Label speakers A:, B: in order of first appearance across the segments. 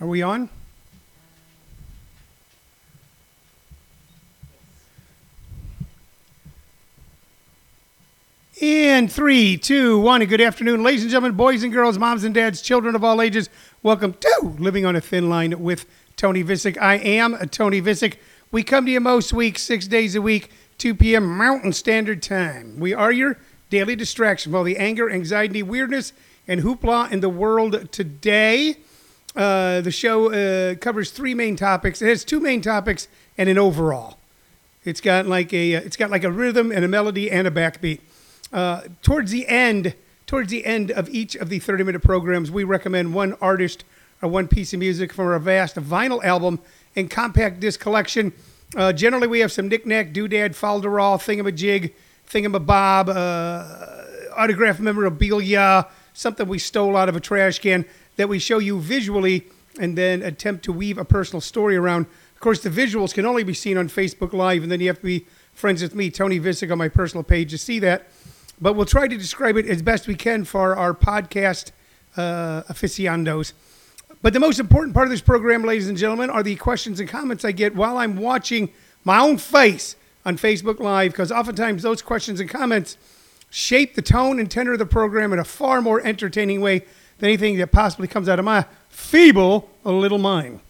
A: Are we on? In three, two, one, and good afternoon, ladies and gentlemen, boys and girls, moms and dads, children of all ages. Welcome to Living on a Thin Line with Tony Vicich. I am Tony Vicich. We come to you most weeks, six days a week, 2 p.m. Mountain Standard Time. We are your daily distraction from all the anger, anxiety, weirdness, and hoopla in the world today. Uh, the show uh, covers three main topics. It has two main topics and an overall. It's got like a it's got like a rhythm and a melody and a backbeat. Uh, towards the end, towards the end of each of the 30 minute programs, we recommend one artist or one piece of music from our vast vinyl album and compact disc collection. Uh, generally, we have some knickknack, doodad, falderall, thingamajig, thingamabob, uh, autograph memorabilia, something we stole out of a trash can that we show you visually and then attempt to weave a personal story around. Of course, the visuals can only be seen on Facebook Live, and then you have to be friends with me, Tony Vicich, on my personal page to see that but we'll try to describe it as best we can for our podcast uh, aficionados. But the most important part of this program, ladies and gentlemen, are the questions and comments I get while I'm watching my own face on Facebook Live, because oftentimes those questions and comments shape the tone and tenor of the program in a far more entertaining way than anything that possibly comes out of my feeble little mind.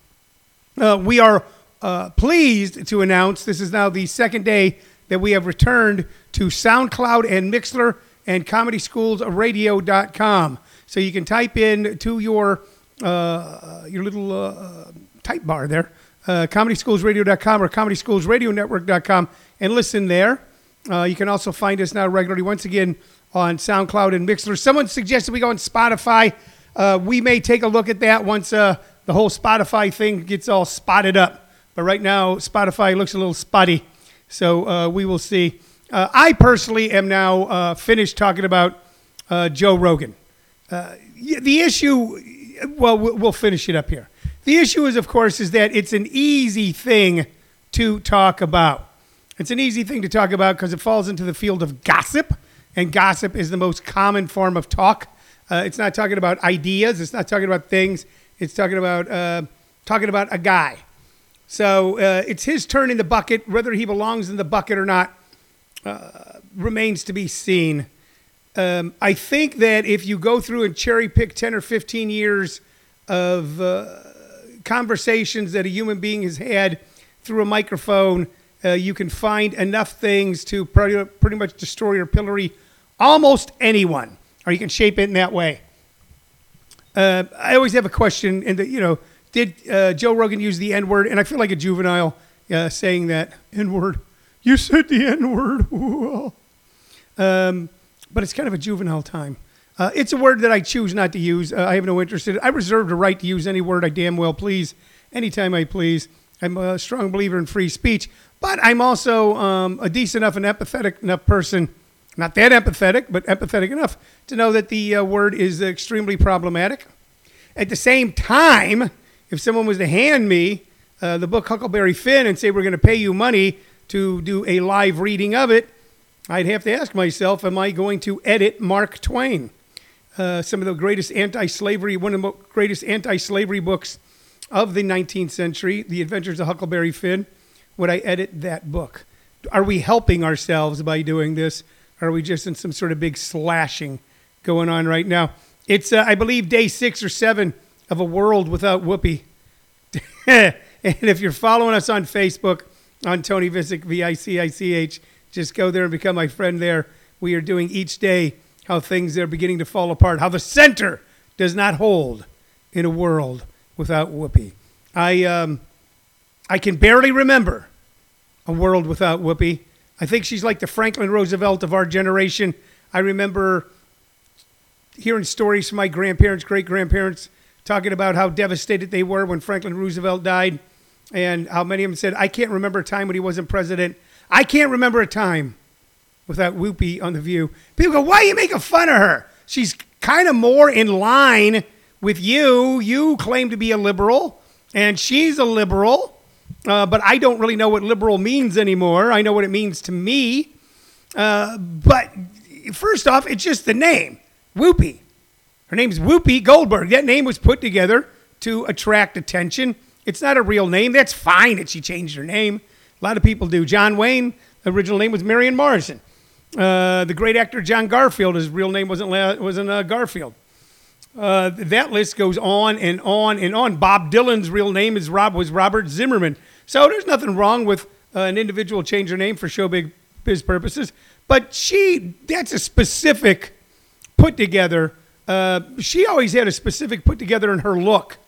A: Uh, we are uh, pleased to announce this is now the second day that we have returned to SoundCloud and Mixlr and ComedySchoolsRadio.com. So you can type in to your uh, your little uh, type bar there, uh, ComedySchoolsRadio.com or ComedySchoolsRadioNetwork.com and listen there. Uh, you can also find us now regularly, once again, on SoundCloud and Mixlr. Someone suggested we go on Spotify. Uh, we may take a look at that once uh, the whole Spotify thing gets all spotted up. But right now, Spotify looks a little spotty. So uh, we will see. Uh, I personally am now uh, finished talking about uh, Joe Rogan. The issue, well, we'll finish it up here. The issue is, of course, is that it's an easy thing to talk about. It's an easy thing to talk about because it falls into the field of gossip, and gossip is the most common form of talk. Uh, it's not talking about ideas. It's not talking about things. It's talking about talking about a guy. So uh, it's his turn in the bucket. Whether he belongs in the bucket or not uh, remains to be seen. Um, I think that if you go through and cherry pick 10 or 15 years of uh, conversations that a human being has had through a microphone, uh, you can find enough things to pretty, pretty much destroy or pillory almost anyone, or you can shape it in that way. Uh, I always have a question, and you know, did uh, Joe Rogan use the N word? And I feel like a juvenile uh, saying that N word. You said the N word. um, but it's kind of a juvenile time. Uh, it's a word that I choose not to use. Uh, I have no interest in it. I reserve the right to use any word I damn well please, anytime I please. I'm a strong believer in free speech, but I'm also um, a decent enough and empathetic enough person, not that empathetic, but empathetic enough to know that the uh, word is extremely problematic. At the same time, if someone was to hand me uh, the book Huckleberry Finn and say we're going to pay you money to do a live reading of it, I'd have to ask myself, am I going to edit Mark Twain? Uh, some of the greatest anti-slavery, one of the greatest anti-slavery books of the 19th century, The Adventures of Huckleberry Finn. Would I edit that book? Are we helping ourselves by doing this? Are we just in some sort of big slashing going on right now? It's, uh, I believe, day six or seven of a world without Whoopi. and if you're following us on Facebook, on Tony Vicich, V I C I C H, just go there and become my friend there. We are doing each day how things are beginning to fall apart, how the center does not hold in a world without Whoopi. I, um, I can barely remember a world without Whoopi. I think she's like the Franklin Roosevelt of our generation. I remember hearing stories from my grandparents, great grandparents, talking about how devastated they were when Franklin Roosevelt died and how many of them said, I can't remember a time when he wasn't president. I can't remember a time without Whoopi on The View. People go, why are you making fun of her? She's kind of more in line with you. You claim to be a liberal, and she's a liberal, uh, but I don't really know what liberal means anymore. I know what it means to me. Uh, but first off, it's just the name, Whoopi. Her name's Whoopi Goldberg. That name was put together to attract attention. It's not a real name. That's fine that she changed her name. A lot of people do. John Wayne, the original name was Marion Morrison. Uh, the great actor John Garfield, his real name wasn't wasn't uh, Garfield. Uh, that list goes on and on and on. Bob Dylan's real name is Rob was Robert Zimmerman. So there's nothing wrong with uh, an individual change their name for showbiz purposes. But she, that's a specific put together. Uh, she always had a specific put together in her look.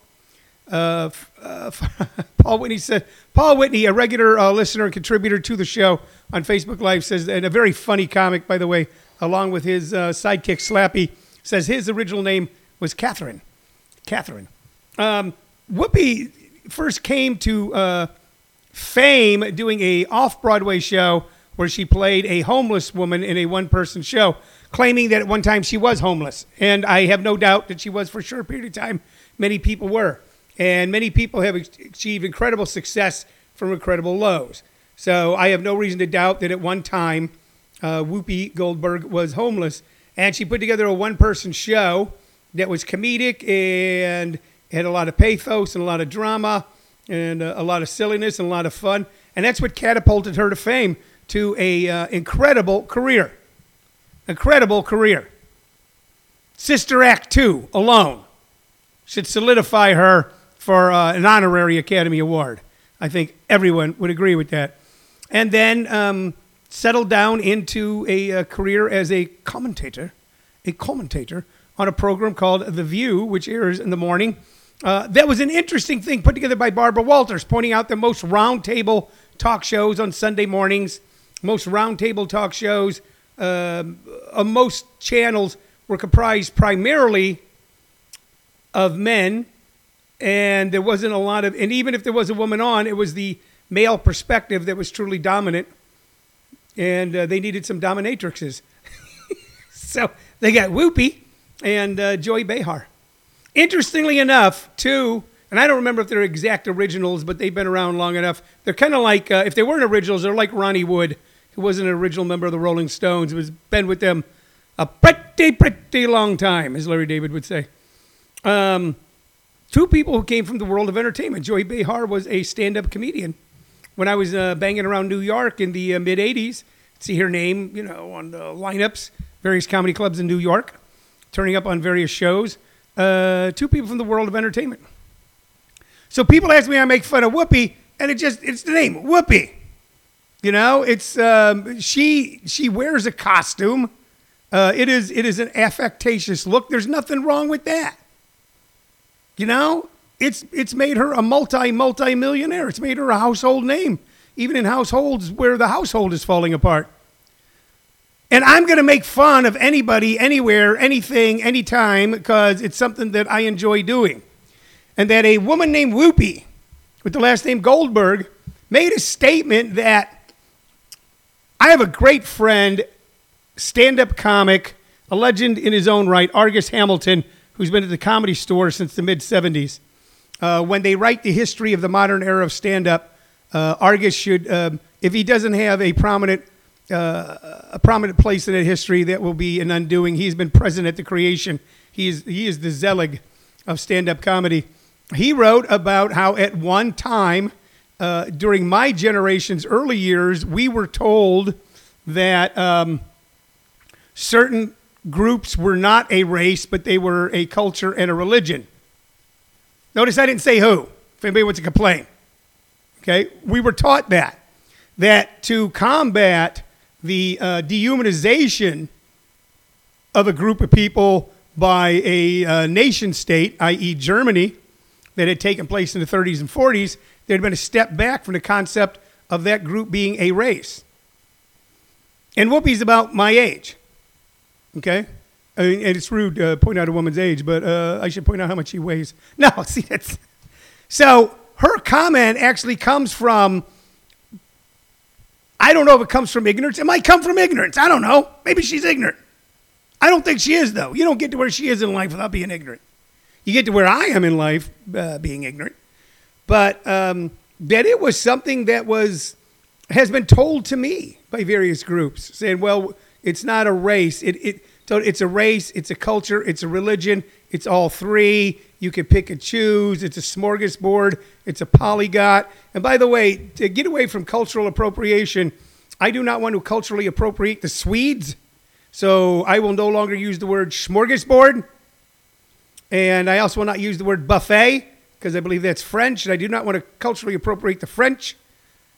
A: Uh, uh, Paul Whitney said, Paul Whitney, a regular uh, listener and contributor to the show on Facebook Live, says, and a very funny comic, by the way, along with his uh, sidekick Slappy, says his original name was Catherine. Catherine. Um, Whoopi first came to uh, fame doing a off-Broadway show where she played a homeless woman in a one-person show, claiming that at one time she was homeless. And I have no doubt that she was for a short period of time. Many people were. And many people have achieved incredible success from incredible lows. So I have no reason to doubt that at one time uh, Whoopi Goldberg was homeless. And she put together a one person show that was comedic and had a lot of pathos and a lot of drama and a, uh, a lot of silliness and a lot of fun. And that's what catapulted her to fame to a uh, incredible career. Incredible career. Sister Act 2 alone should solidify her for uh, an honorary Academy Award. I think everyone would agree with that. And then um, settled down into a, a, career as a commentator, a commentator on a program called The View, which airs in the morning. Uh, that was an interesting thing put together by Barbara Walters, pointing out the most roundtable talk shows on Sunday mornings, most roundtable talk shows uh, on most channels were comprised primarily of men and there wasn't a lot of and even if there was a woman on it was the male perspective that was truly dominant and uh, they needed some dominatrixes so they got whoopi and uh, joy behar interestingly enough too and i don't remember if they're exact originals but they've been around long enough they're kind of like uh, if they weren't originals they're like ronnie wood who wasn't an original member of the rolling stones who has been with them a pretty pretty long time as larry david would say um, two people who came from the world of entertainment. Joy Behar was a stand up comedian. When I was uh, banging around New York in the uh, mid 80s, see her name, you know, on the lineups, various comedy clubs in New York, turning up on various shows. Uh, two people from the world of entertainment. So people ask me, I make fun of Whoopi, and it just, it's the name, Whoopi. You know, it's, um, she, she wears a costume. Uh, it is, it is an affectatious look. There's nothing wrong with that. You know, it's it's made her a multi multi millionaire. It's made her a household name, even in households where the household is falling apart. And I'm going to make fun of anybody, anywhere, anything, anytime, because it's something that I enjoy doing. And that a woman named Whoopi, with the last name Goldberg, made a statement that I have a great friend, stand up comic, a legend in his own right, Argus Hamilton who's been at the comedy store since the mid 70s. Uh, when they write the history of the modern era of stand up, uh, Argus should, um, if he doesn't have a prominent, uh, a prominent place in history, that will be an undoing. He's been present at the creation. He is, he is the Zelig of stand up comedy. He wrote about how at one time, uh, during my generation's early years, we were told that um, certain groups were not a race, but they were a culture and a religion. Notice I didn't say who, if anybody wants to complain. Okay? We were taught that. That to combat the uh, dehumanization of a group of people by a uh, nation state, i.e., Germany, that had taken place in the 30s and 40s, there had been a step back from the concept of that group being a race. And Whoopi's about my age. Okay? I mean, and it's rude to point out a woman's age, but uh, I should point out how much she weighs. No, see, that's. So her comment actually comes from. I don't know if it comes from ignorance. It might come from ignorance. I don't know. Maybe she's ignorant. I don't think she is, though. You don't get to where she is in life without being ignorant. You get to where I am in life uh, being ignorant. But um, that it was something that was has been told to me by various groups, saying, "Well, it's not a race. It, it, so it's a race, it's a culture, it's a religion, it's all three. You can pick and choose. It's a smorgasbord. It's a polygot. And by the way, to get away from cultural appropriation, I do not want to culturally appropriate the Swedes. So I will no longer use the word smorgasbord. And I also will not use the word buffet because I believe that's French. And I do not want to culturally appropriate the French.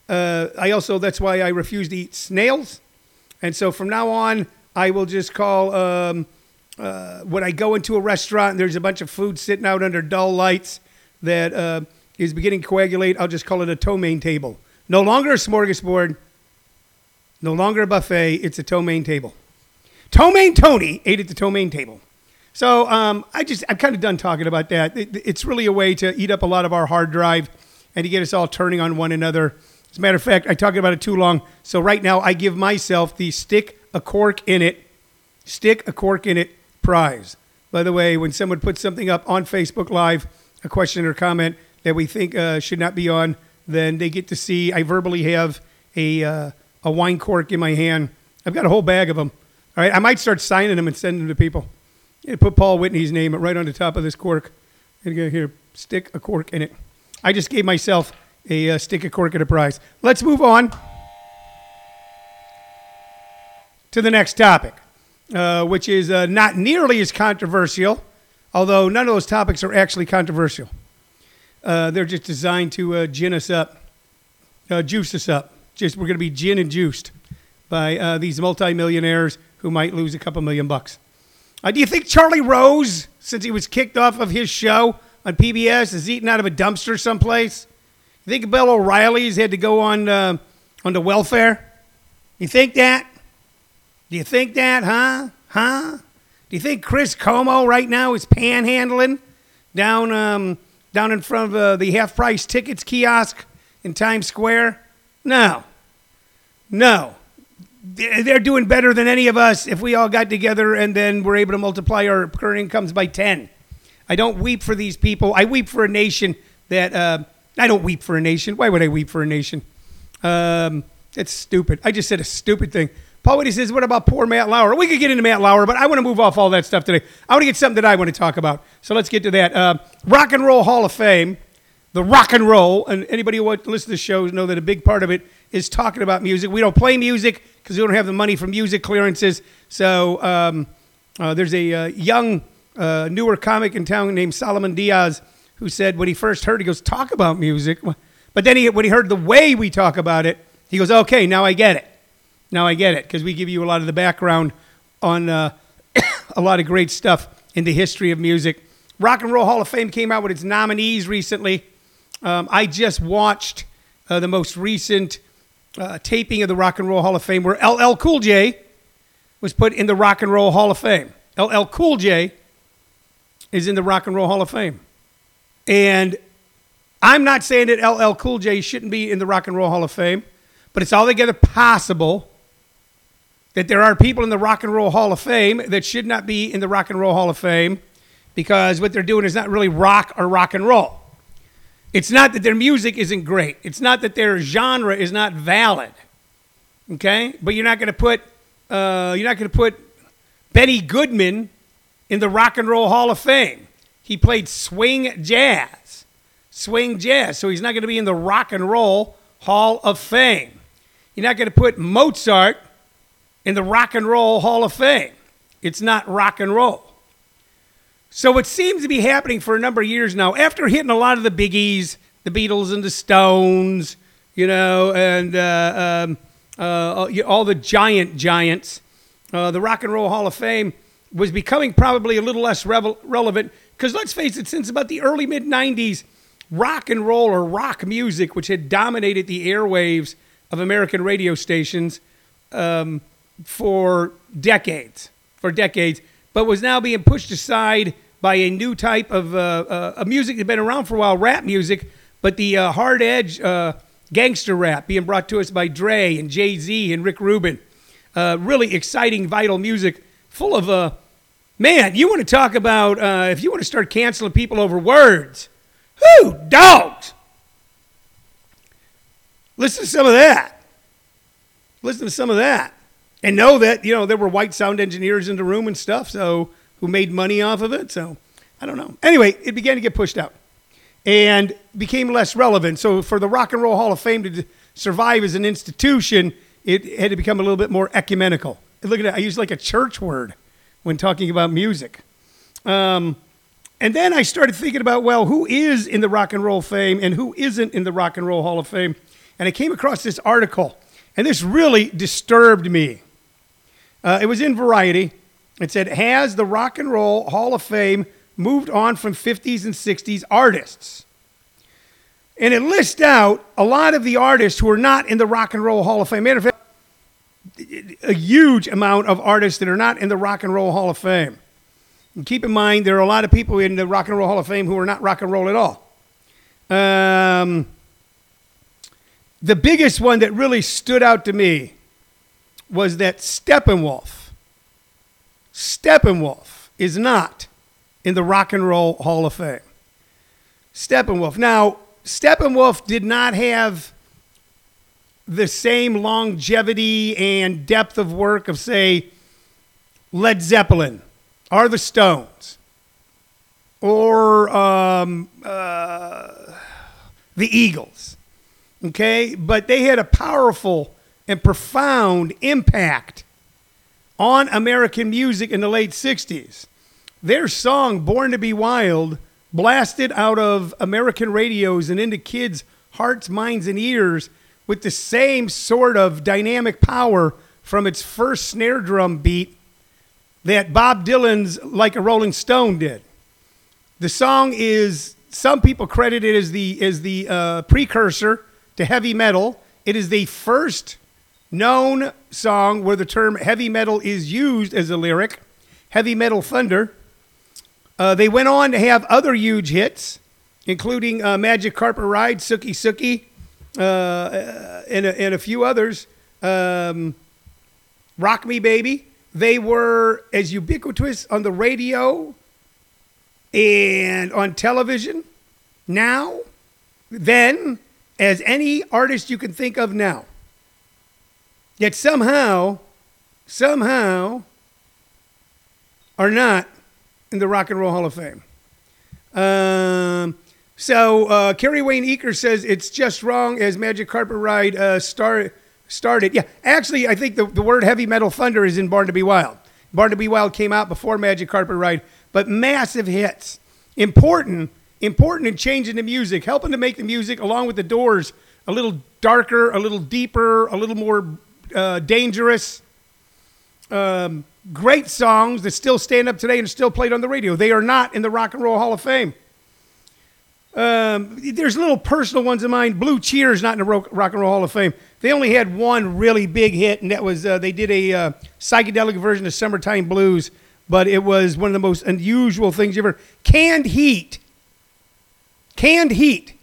A: Uh, I also, that's why I refuse to eat snails. And so from now on, I will just call um, uh, when I go into a restaurant and there's a bunch of food sitting out under dull lights that uh, is beginning to coagulate, I'll just call it a ptomaine table. No longer a smorgasbord, no longer a buffet, it's a ptomaine table. Ptomaine Tony ate at the ptomaine table. So um, I just I'm kind of done talking about that. It, it's really a way to eat up a lot of our hard drive and to get us all turning on one another. As a matter of fact, I talked about it too long. So right now I give myself the stick a cork in it, stick a cork in it prize. By the way, when someone puts something up on Facebook Live, a question or comment that we think uh, should not be on, then they get to see. I verbally have a uh, a wine cork in my hand. I've got a whole bag of them. All right, I might start signing them and sending them to people. Yeah, put Paul Whitney's name right on the top of this cork. And go here, stick a cork in it. I just gave myself a uh, stick a cork at a prize. Let's move on to the next topic, uh, which is uh, not nearly as controversial, although none of those topics are actually controversial. Uh, they're just designed to uh, gin us up, uh, juice us up. Just we're going to be gin and juiced by these multimillionaires who might lose a couple million bucks. do you think Charlie Rose, since he was kicked off of his show on PBS, is eating out of a dumpster someplace? You think Bill O'Reilly's had to go on on the welfare? You think that? Do you think that, huh? Huh? Do you think Chris Cuomo right now is panhandling down um, down in front of uh, the half price tickets kiosk in Times Square? No. No. They're doing better than any of us if we all got together and then we're able to multiply our current incomes by 10. I don't weep for these people. I weep for a nation that. Uh, I don't weep for a nation. Why would I weep for a nation? Um, it's stupid. I just said a stupid thing. Paul says, What about poor Matt Lauer? We could get into Matt Lauer, but I want to move off all that stuff today. I want to get something that I want to talk about. So let's get to that. Uh, rock and Roll Hall of Fame, the rock and roll, and anybody who listens to the shows know that a big part of it is talking about music. We don't play music because we don't have the money for music clearances. So um, uh, there's a uh, young, uh, newer comic in town named Solomon Diaz who said when he first heard, he goes, Talk about music. But then he, when he heard the way we talk about it, he goes, Okay, now I get it. Now I get it because we give you a lot of the background on uh, a lot of great stuff in the history of music. Rock and Roll Hall of Fame came out with its nominees recently. Um, I just watched uh, the most recent uh, taping of the Rock and Roll Hall of Fame where LL Cool J was put in the Rock and Roll Hall of Fame. LL Cool J is in the Rock and Roll Hall of Fame. And I'm not saying that LL Cool J shouldn't be in the Rock and Roll Hall of Fame, but it's altogether possible that there are people in the Rock and Roll Hall of Fame that should not be in the Rock and Roll Hall of Fame because what they're doing is not really rock or rock and roll. It's not that their music isn't great. It's not that their genre is not valid. Okay, but you're not going to put uh, you're not going to put Benny Goodman in the Rock and Roll Hall of Fame. He played swing jazz, swing jazz. So he's not going to be in the Rock and Roll Hall of Fame. You're not going to put Mozart in the Rock and Roll Hall of Fame. It's not rock and roll. So it seems to be happening for a number of years now. After hitting a lot of the biggies, the Beatles and the Stones, you know, and uh, um, uh, all the giant giants, uh, the Rock and Roll Hall of Fame was becoming probably a little less revel- relevant because let's face it, since about the early mid 90s, rock and roll or rock music, which had dominated the airwaves of American radio stations, um, for decades, for decades, but was now being pushed aside by a new type of uh, uh, a music that had been around for a while, rap music, but the uh, hard edge uh, gangster rap being brought to us by Dre and Jay Z and Rick Rubin. Uh, really exciting, vital music, full of uh, man. You want to talk about if you want to start canceling people over words? Who dogs? Listen to some of that. Listen to some of that and know that you know there were white sound engineers in the room and stuff, so who made money off of it. So I don't know. Anyway, it began to get pushed out and became less relevant. So for the Rock and Roll Hall of Fame to survive as an institution, it had to become a little bit more ecumenical. Look at it. I use like a church word when talking about music. Um, and then I started thinking about, well, who is in the Rock and Roll Fame and who isn't in the Rock and Roll Hall of Fame? And I came across this article, and this really disturbed me. Uh, it was in Variety. It said, Has the Rock and Roll Hall of Fame moved on from 50s and 60s artists? And it lists out a lot of the artists who are not in the Rock and Roll Hall of Fame. Matter of fact, a huge amount of artists that are not in the Rock and Roll Hall of Fame. And keep in mind, there are a lot of people in the Rock and Roll Hall of Fame who are not rock and roll at all. Um, the biggest one that really stood out to me was that Steppenwolf. Steppenwolf is not in the Rock and Roll Hall of Fame. Steppenwolf. Now, Steppenwolf did not have the same longevity and depth of work of, say, Led Zeppelin or the Stones or um, uh, the Eagles. Okay? But they had a powerful and profound impact on American music in the late 60s. Their song, Born to Be Wild, blasted out of American radios and into kids' hearts, minds, and ears with the same sort of dynamic power from its first snare drum beat that Bob Dylan's Like a Rolling Stone did. The song is, some people credit it as the, as the uh, precursor to heavy metal. It is the first known song where the term heavy metal is used as a lyric, Heavy Metal Thunder. Uh, they went on to have other huge hits, including uh, Magic Carpet Ride, Sookie Sookie, uh, and, a, and a few others. Um, Rock Me Baby. They were as ubiquitous on the radio and on television now, then, as any artist you can think of now. Yet somehow, somehow, are not in the Rock and Roll Hall of Fame. Um, so uh, Kerry Wayne Eaker says it's just wrong as Magic Carpet Ride uh, star, started. Yeah, actually, I think the, the word heavy metal thunder is in Born to Be Wild. Born to Be Wild came out before Magic Carpet Ride, but massive hits. Important, important in changing the music, helping to make the music, along with the doors, a little darker, a little deeper, a little more uh, dangerous. Um, great songs that still stand up today and are still played on the radio. They are not in the Rock and Roll Hall of Fame. Um, there's little personal ones of mine. Blue Cheer is not in the Rock and Roll Hall of Fame. They only had one really big hit, and that was uh, they did a uh, psychedelic version of Summertime Blues, but it was one of the most unusual things you ever. Canned Heat. Canned Heat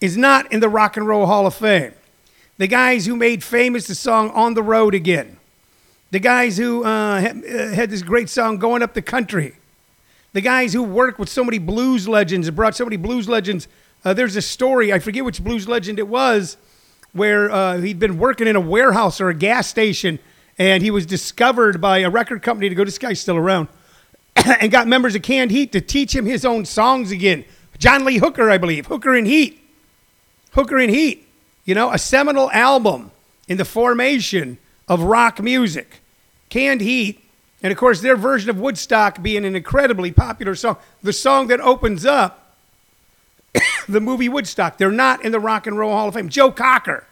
A: is not in the Rock and Roll Hall of Fame. The guys who made famous the song On the Road Again. The guys who uh, had this great song Going Up the Country the guys who worked with so many blues legends and brought so many blues legends. Uh, there's a story, I forget which blues legend it was, where uh, he'd been working in a warehouse or a gas station and he was discovered by a record company to go, this guy's still around, and got members of Canned Heat to teach him his own songs again. John Lee Hooker, I believe. Hooker and Heat. Hooker and Heat. You know, a seminal album in the formation of rock music. Canned Heat and of course, their version of Woodstock being an incredibly popular song, the song that opens up the movie Woodstock. They're not in the Rock and Roll Hall of Fame. Joe Cocker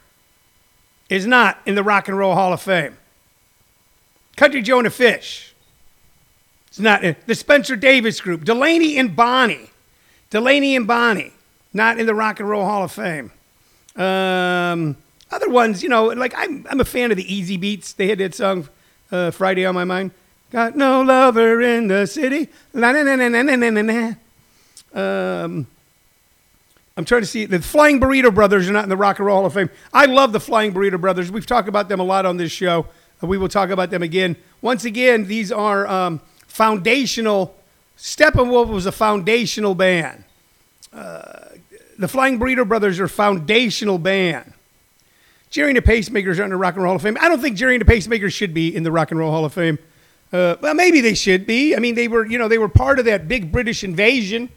A: is not in the Rock and Roll Hall of Fame. Country Joe and the Fish. It's not in the Spencer Davis Group. Delaney and Bonnie. Delaney and Bonnie, not in the Rock and Roll Hall of Fame. Um, other ones, you know, like I'm, I'm a fan of the Easybeats. They had that song uh, Friday on my mind. Got no lover in the city. Um, I'm trying to see the Flying Burrito Brothers are not in the Rock and Roll Hall of Fame. I love the Flying Burrito Brothers. We've talked about them a lot on this show. We will talk about them again. Once again, these are um, foundational. Steppenwolf was a foundational band. Uh, the Flying Burrito Brothers are foundational band. Gerry and the Pacemakers are in the Rock and Roll Hall of Fame. I don't think Gerry and the Pacemakers should be in the Rock and Roll Hall of Fame. Uh, well, maybe they should be. I mean, they were, you know, they were part of that big British invasion.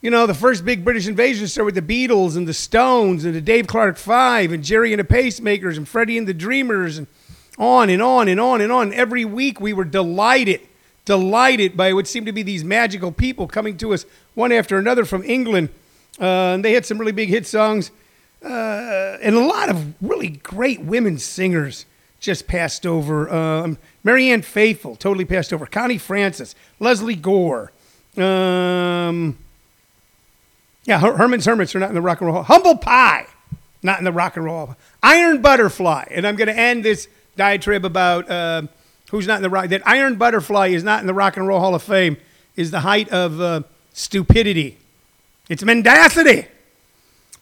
A: You know, the first big British invasion started with the Beatles and the Stones and the Dave Clark Five and Gerry and the Pacemakers and Freddie and the Dreamers and on and on and on and on. Every week we were delighted, delighted by what seemed to be these magical people coming to us one after another from England. Uh, and they had some really big hit songs uh, and a lot of really great women singers just passed over. Um, Marianne Faithfull totally passed over. Connie Francis, Lesley Gore. Um, yeah, Her- Herman's Hermits are not in the Rock and Roll Hall. Humble Pie, not in the Rock and Roll. Iron Butterfly, and I'm going to end this diatribe about uh, who's not in the rock. That Iron Butterfly is not in the Rock and Roll Hall of Fame is the height of uh, stupidity. It's mendacity.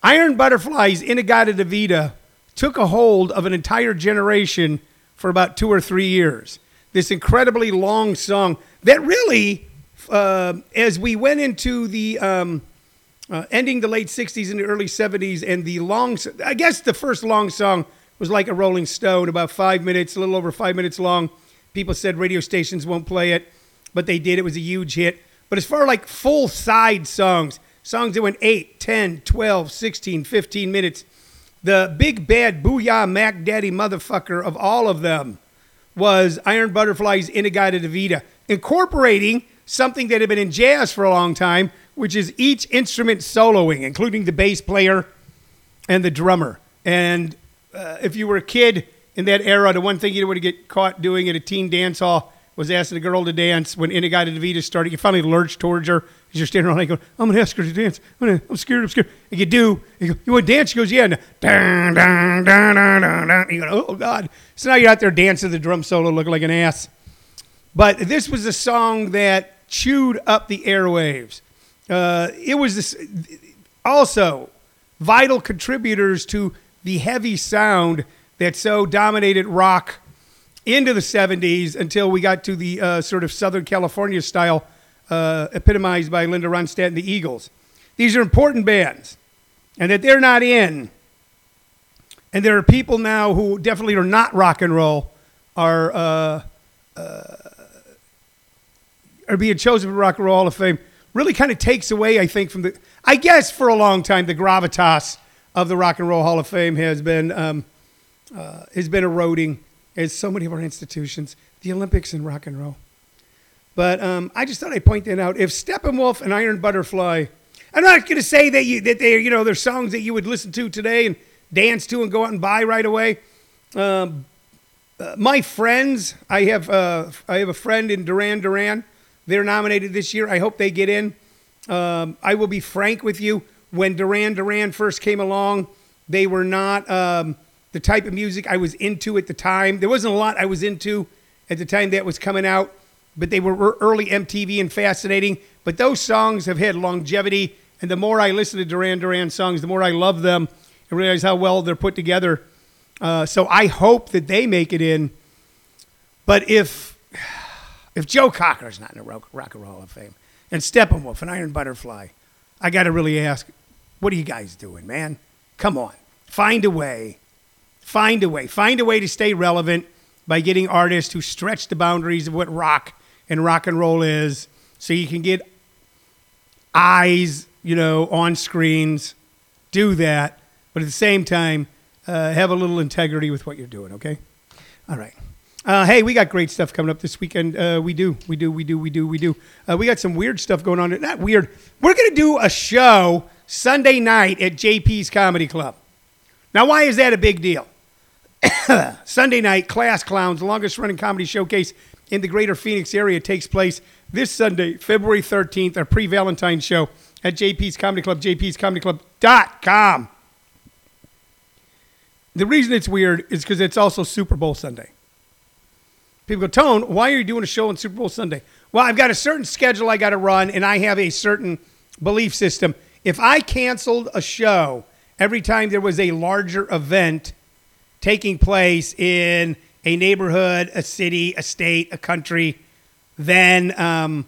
A: Iron Butterfly's In-A-Gadda-Da-Vida took a hold of an entire generation for about two or three years. This incredibly long song that really, uh, as we went into the um, uh, ending the late 60s and the early 70s, and the long, I guess the first long song was like a Rolling Stone, about five minutes, a little over five minutes long. People said radio stations won't play it, but they did. It was a huge hit. But as far like full side songs, songs that went 8, 10, 12, 16, 15 minutes, the big bad booyah Mac Daddy motherfucker of all of them was Iron Butterfly's In-A-Gadda-Da-Vida, incorporating something that had been in jazz for a long time, which is each instrument soloing, including the bass player and the drummer. And uh, if you were a kid in that era, the one thing you would get caught doing at a teen dance hall was asking a girl to dance when In-A-Gadda-Da-Vida started. You finally lurch towards her. You're standing around like, I'm going to ask her to dance. I'm, gonna, I'm scared, I'm scared. And you do. You, go, you want to dance? She goes, yeah. And dun, dun, dun, dun, dun, dun. You go, oh, God. So now you're out there dancing the drum solo looking like an ass. But this was a song that chewed up the airwaves. Uh, it was this, also vital contributors to the heavy sound that so dominated rock into the 70s until we got to the uh, sort of Southern California style, uh, epitomized by Linda Ronstadt and the Eagles. These are important bands, and that they're not in. And there are people now who definitely are not rock and roll, are uh, uh are being chosen for Rock and Roll Hall of Fame. Really kind of takes away, I think, from the. I guess for a long time, the gravitas of the Rock and Roll Hall of Fame has been um, uh, has been eroding as so many of our institutions, the Olympics and rock and roll. But um, I just thought I'd point that out. If Steppenwolf and Iron Butterfly, I'm not going to say that you that they you know they're songs that you would listen to today and dance to and go out and buy right away. Um, uh, my friends, I have uh, I have a friend in Duran Duran. They're nominated this year. I hope they get in. Um, I will be frank with you. When Duran Duran first came along, they were not um, the type of music I was into at the time. There wasn't a lot I was into at the time that was coming out, but they were early MTV and fascinating. But those songs have had longevity, and the more I listen to Duran Duran songs, the more I love them and realize how well they're put together. Uh, so I hope that they make it in. But if if Joe Cocker's not in the Rock, rock and Roll Hall of Fame, and Steppenwolf and Iron Butterfly, I got to really ask, what are you guys doing, man? Come on, find a way, find a way, find a way to stay relevant by getting artists who stretch the boundaries of what rock and rock and roll is, so you can get eyes, you know, on screens. Do that, but at the same time, uh, have a little integrity with what you're doing. Okay, all right. Uh, hey, we got great stuff coming up this weekend. Uh, we do, we do, we do, we do, we do. Uh, we got some weird stuff going on. Not weird. We're going to do a show Sunday night at JP's Comedy Club. Now, why is that a big deal? Sunday night, Class Clowns, longest running comedy showcase in the greater Phoenix area, takes place this Sunday, February 13th, our pre Valentine's show at JP's Comedy Club, jpscomedyclub.com. The reason it's weird is because it's also Super Bowl Sunday. People go, Tone, why are you doing a show on Super Bowl Sunday? Well, I've got a certain schedule I got to run, and I have a certain belief system. If I canceled a show every time there was a larger event taking place in a neighborhood, a city, a state, a country, then um,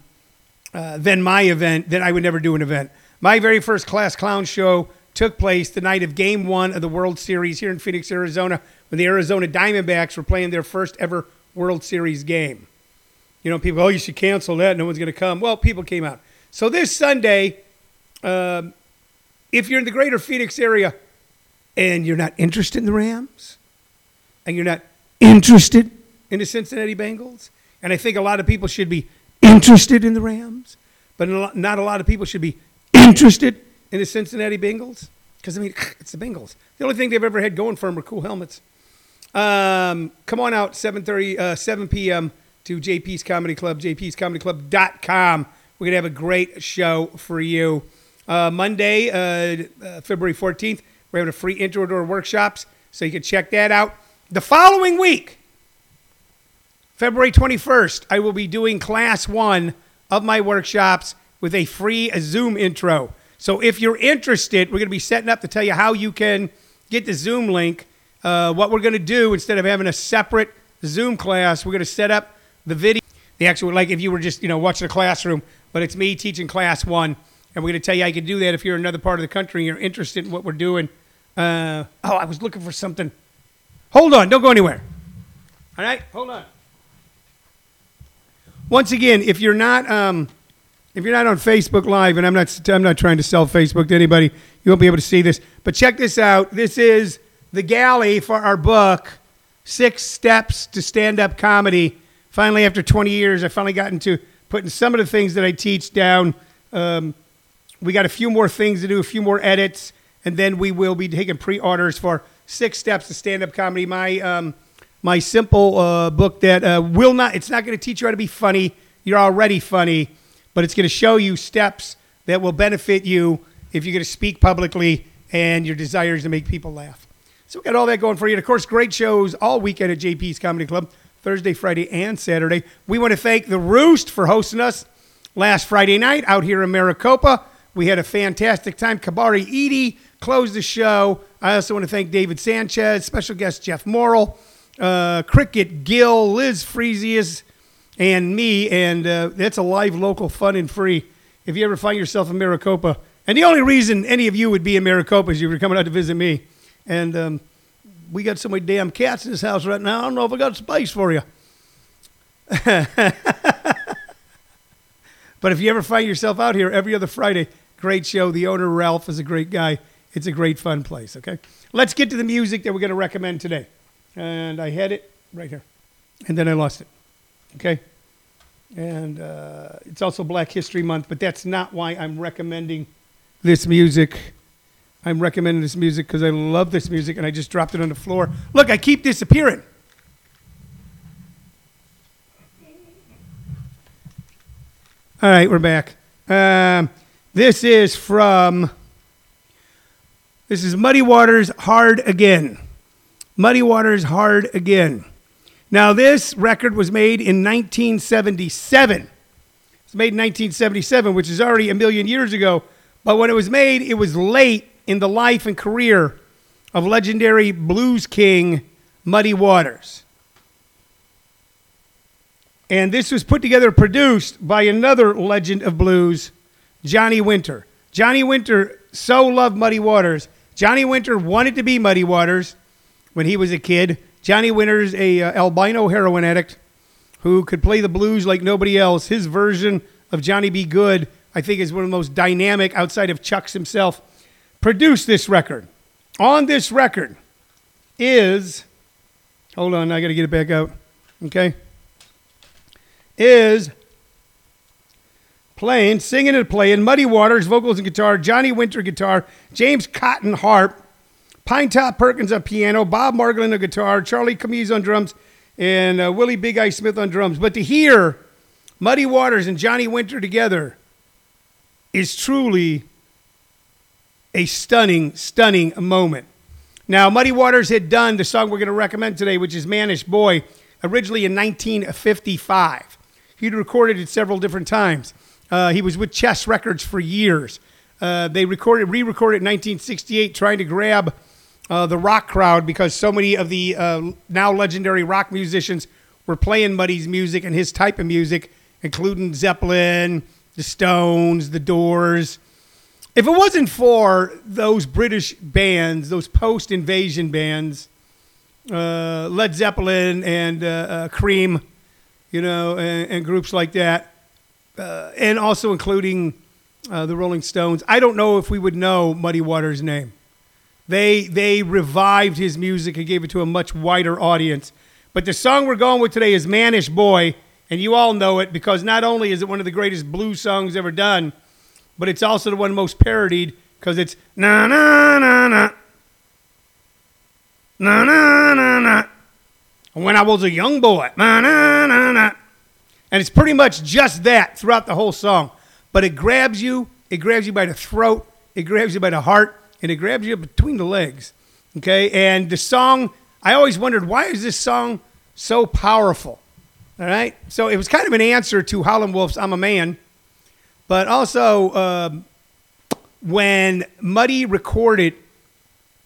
A: uh, then my event, then I would never do an event. My very first Class Clown show took place the night of Game One of the World Series here in Phoenix, Arizona, when the Arizona Diamondbacks were playing their first ever World Series game. You know, people, oh, you should cancel that. No one's going to come. Well, people came out. So this Sunday, um, if you're in the greater Phoenix area and you're not interested in the Rams and you're not interested in the Cincinnati Bengals, and I think a lot of people should be interested in the Rams, but not a lot of people should be interested in the Cincinnati Bengals because, I mean, it's the Bengals. The only thing they've ever had going for them are cool helmets. Um, come on out, 7.30, uh, 7 p.m. to JP's Comedy Club, jpscomedyclub.com. We're going to have a great show for you. Uh, Monday, uh, uh, February 14th, we're having a free intro to our workshops, so you can check that out. The following week, February 21st, I will be doing class one of my workshops with a free Zoom intro. So if you're interested, we're going to be setting up to tell you how you can get the Zoom link. Uh, what we're going to do instead of having a separate Zoom class, we're going to set up the video, the actual like if you were just you know watching a classroom, but it's me teaching class one, and we're going to tell you how you can do that if you're in another part of the country and you're interested in what we're doing. Uh, oh, I was looking for something. Hold on, don't go anywhere. All right, hold on. Once again, if you're not um, if you're not on Facebook Live, and I'm not I'm not trying to sell Facebook to anybody, you won't be able to see this. But check this out. This is the galley for our book, Six Steps to Stand Up Comedy. Finally, after 20 years, I finally got into putting some of the things that I teach down. Um, we got a few more things to do, a few more edits, and then we will be taking pre-orders for Six Steps to Stand Up Comedy. My um, my simple uh, book that uh, will not. It's not going to teach you how to be funny. You're already funny, but it's going to show you steps that will benefit you if you're going to speak publicly and your desires to make people laugh. So we got all that going for you. And of course, great shows all weekend at JP's Comedy Club, Thursday, Friday, and Saturday. We want to thank the Roost for hosting us last Friday night out here in Maricopa. We had a fantastic time. Kabari Edie closed the show. I also want to thank David Sanchez, special guest Jeff Morrill, uh, Cricket Gill, Liz Freesius, and me. And uh, that's a live, local, fun, and free. If you ever find yourself in Maricopa, and the only reason any of you would be in Maricopa is you were coming out to visit me. And um, we got so many damn cats in this house right now. I don't know if I got space for you. but if you ever find yourself out here every other Friday, great show. The owner, Ralph, is a great guy. It's a great, fun place, okay? Let's get to the music that we're going to recommend today. And I had it right here. And then I lost it, okay? And uh, it's also Black History Month, but that's not why I'm recommending this music. I'm recommending this music because I love this music and I just dropped it on the floor. Look, I keep disappearing. All right, we're back. Um, this is from, this is Muddy Waters Hard Again. Muddy Waters Hard Again. Now, this record was made in 1977. It's made in 1977, which is already a million years ago. But when it was made, it was late in the life and career of legendary blues king Muddy Waters. And this was put together, produced by another legend of blues, Johnny Winter. Johnny Winter so loved Muddy Waters. Johnny Winter wanted to be Muddy Waters when he was a kid. Johnny Winter's a uh, albino heroin addict who could play the blues like nobody else. His version of Johnny B. Goode, I think, is one of the most dynamic outside of Chuck's himself produced this record. On this record is, hold on, I got to get it back out. Okay. Is playing, singing and playing Muddy Waters, vocals and guitar, Johnny Winter guitar, James Cotton harp, Pine Top Perkins on piano, Bob Margolin on guitar, Charlie Calmese on drums, and uh, Willie Big Eye Smith on drums. But to hear Muddy Waters and Johnny Winter together is truly a stunning, stunning moment. Now, Muddy Waters had done the song we're going to recommend today, which is Mannish Boy, originally in 1955. He'd recorded it several different times. Uh, he was with Chess Records for years. Uh, they recorded, re-recorded in 1968, trying to grab uh, the rock crowd because so many of the uh, now legendary rock musicians were playing Muddy's music and his type of music, including Zeppelin, the Stones, the Doors, if it wasn't for those British bands, those post invasion bands, uh, Led Zeppelin and uh, Cream, you know, and, and groups like that, uh, and also including uh, the Rolling Stones. I don't know if we would know Muddy Waters' name. They they revived his music and gave it to a much wider audience. But the song we're going with today is "Mannish Boy, and you all know it because not only is it one of the greatest blues songs ever done, but it's also the one most parodied because it's na na na na na na na na. When I was a young boy, na na na na, and it's pretty much just that throughout the whole song. But it grabs you, it grabs you by the throat, it grabs you by the heart, and it grabs you between the legs. Okay, and the song, I always wondered why is this song so powerful? All right, so it was kind of an answer to Howlin' Wolf's "I'm a Man," but also um, when Muddy recorded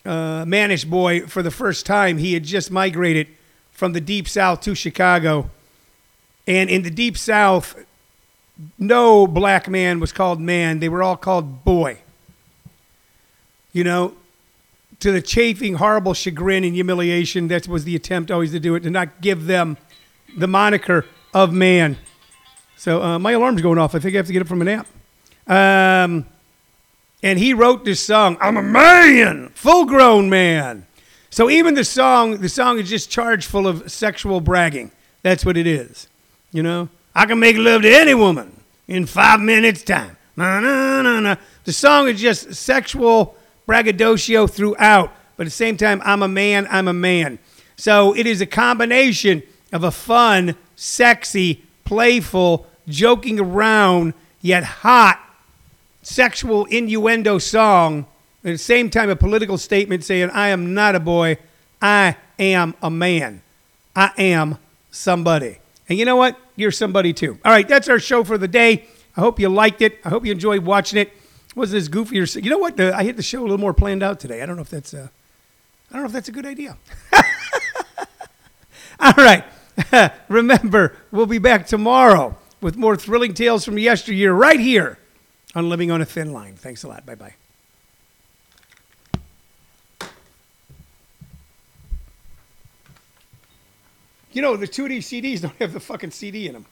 A: uh, Mannish Boy for the first time, he had just migrated from the Deep South to Chicago, and in the Deep South, no black man was called man; they were all called boy you know, to the chafing, horrible chagrin and humiliation. That was the attempt always to do it, to not give them the moniker of man. So uh, my alarm's going off. I think I have to get up from a nap. Um, and he wrote this song, I'm a man, full grown man. So even the song, the song is just charged full of sexual bragging. That's what it is. You know, I can make love to any woman in five minutes time. The song is just sexual braggadocio throughout. But at the same time, I'm a man, I'm a man. So it is a combination of a fun, sexy, playful, joking around, yet hot, sexual innuendo song. At the same time, a political statement saying, I am not a boy, I am a man. I am somebody. And you know what? You're somebody too. All right, that's our show for the day. I hope you liked it. I hope you enjoyed watching it was this goofier? You know what? I hit the show a little more planned out today. I don't know if that's a, I don't know if that's a good idea. All right. Remember, we'll be back tomorrow with more thrilling tales from yesteryear right here on Living on a Thin Line. Thanks a lot. Bye bye. You know, the 2D CDs don't have the fucking CD in them.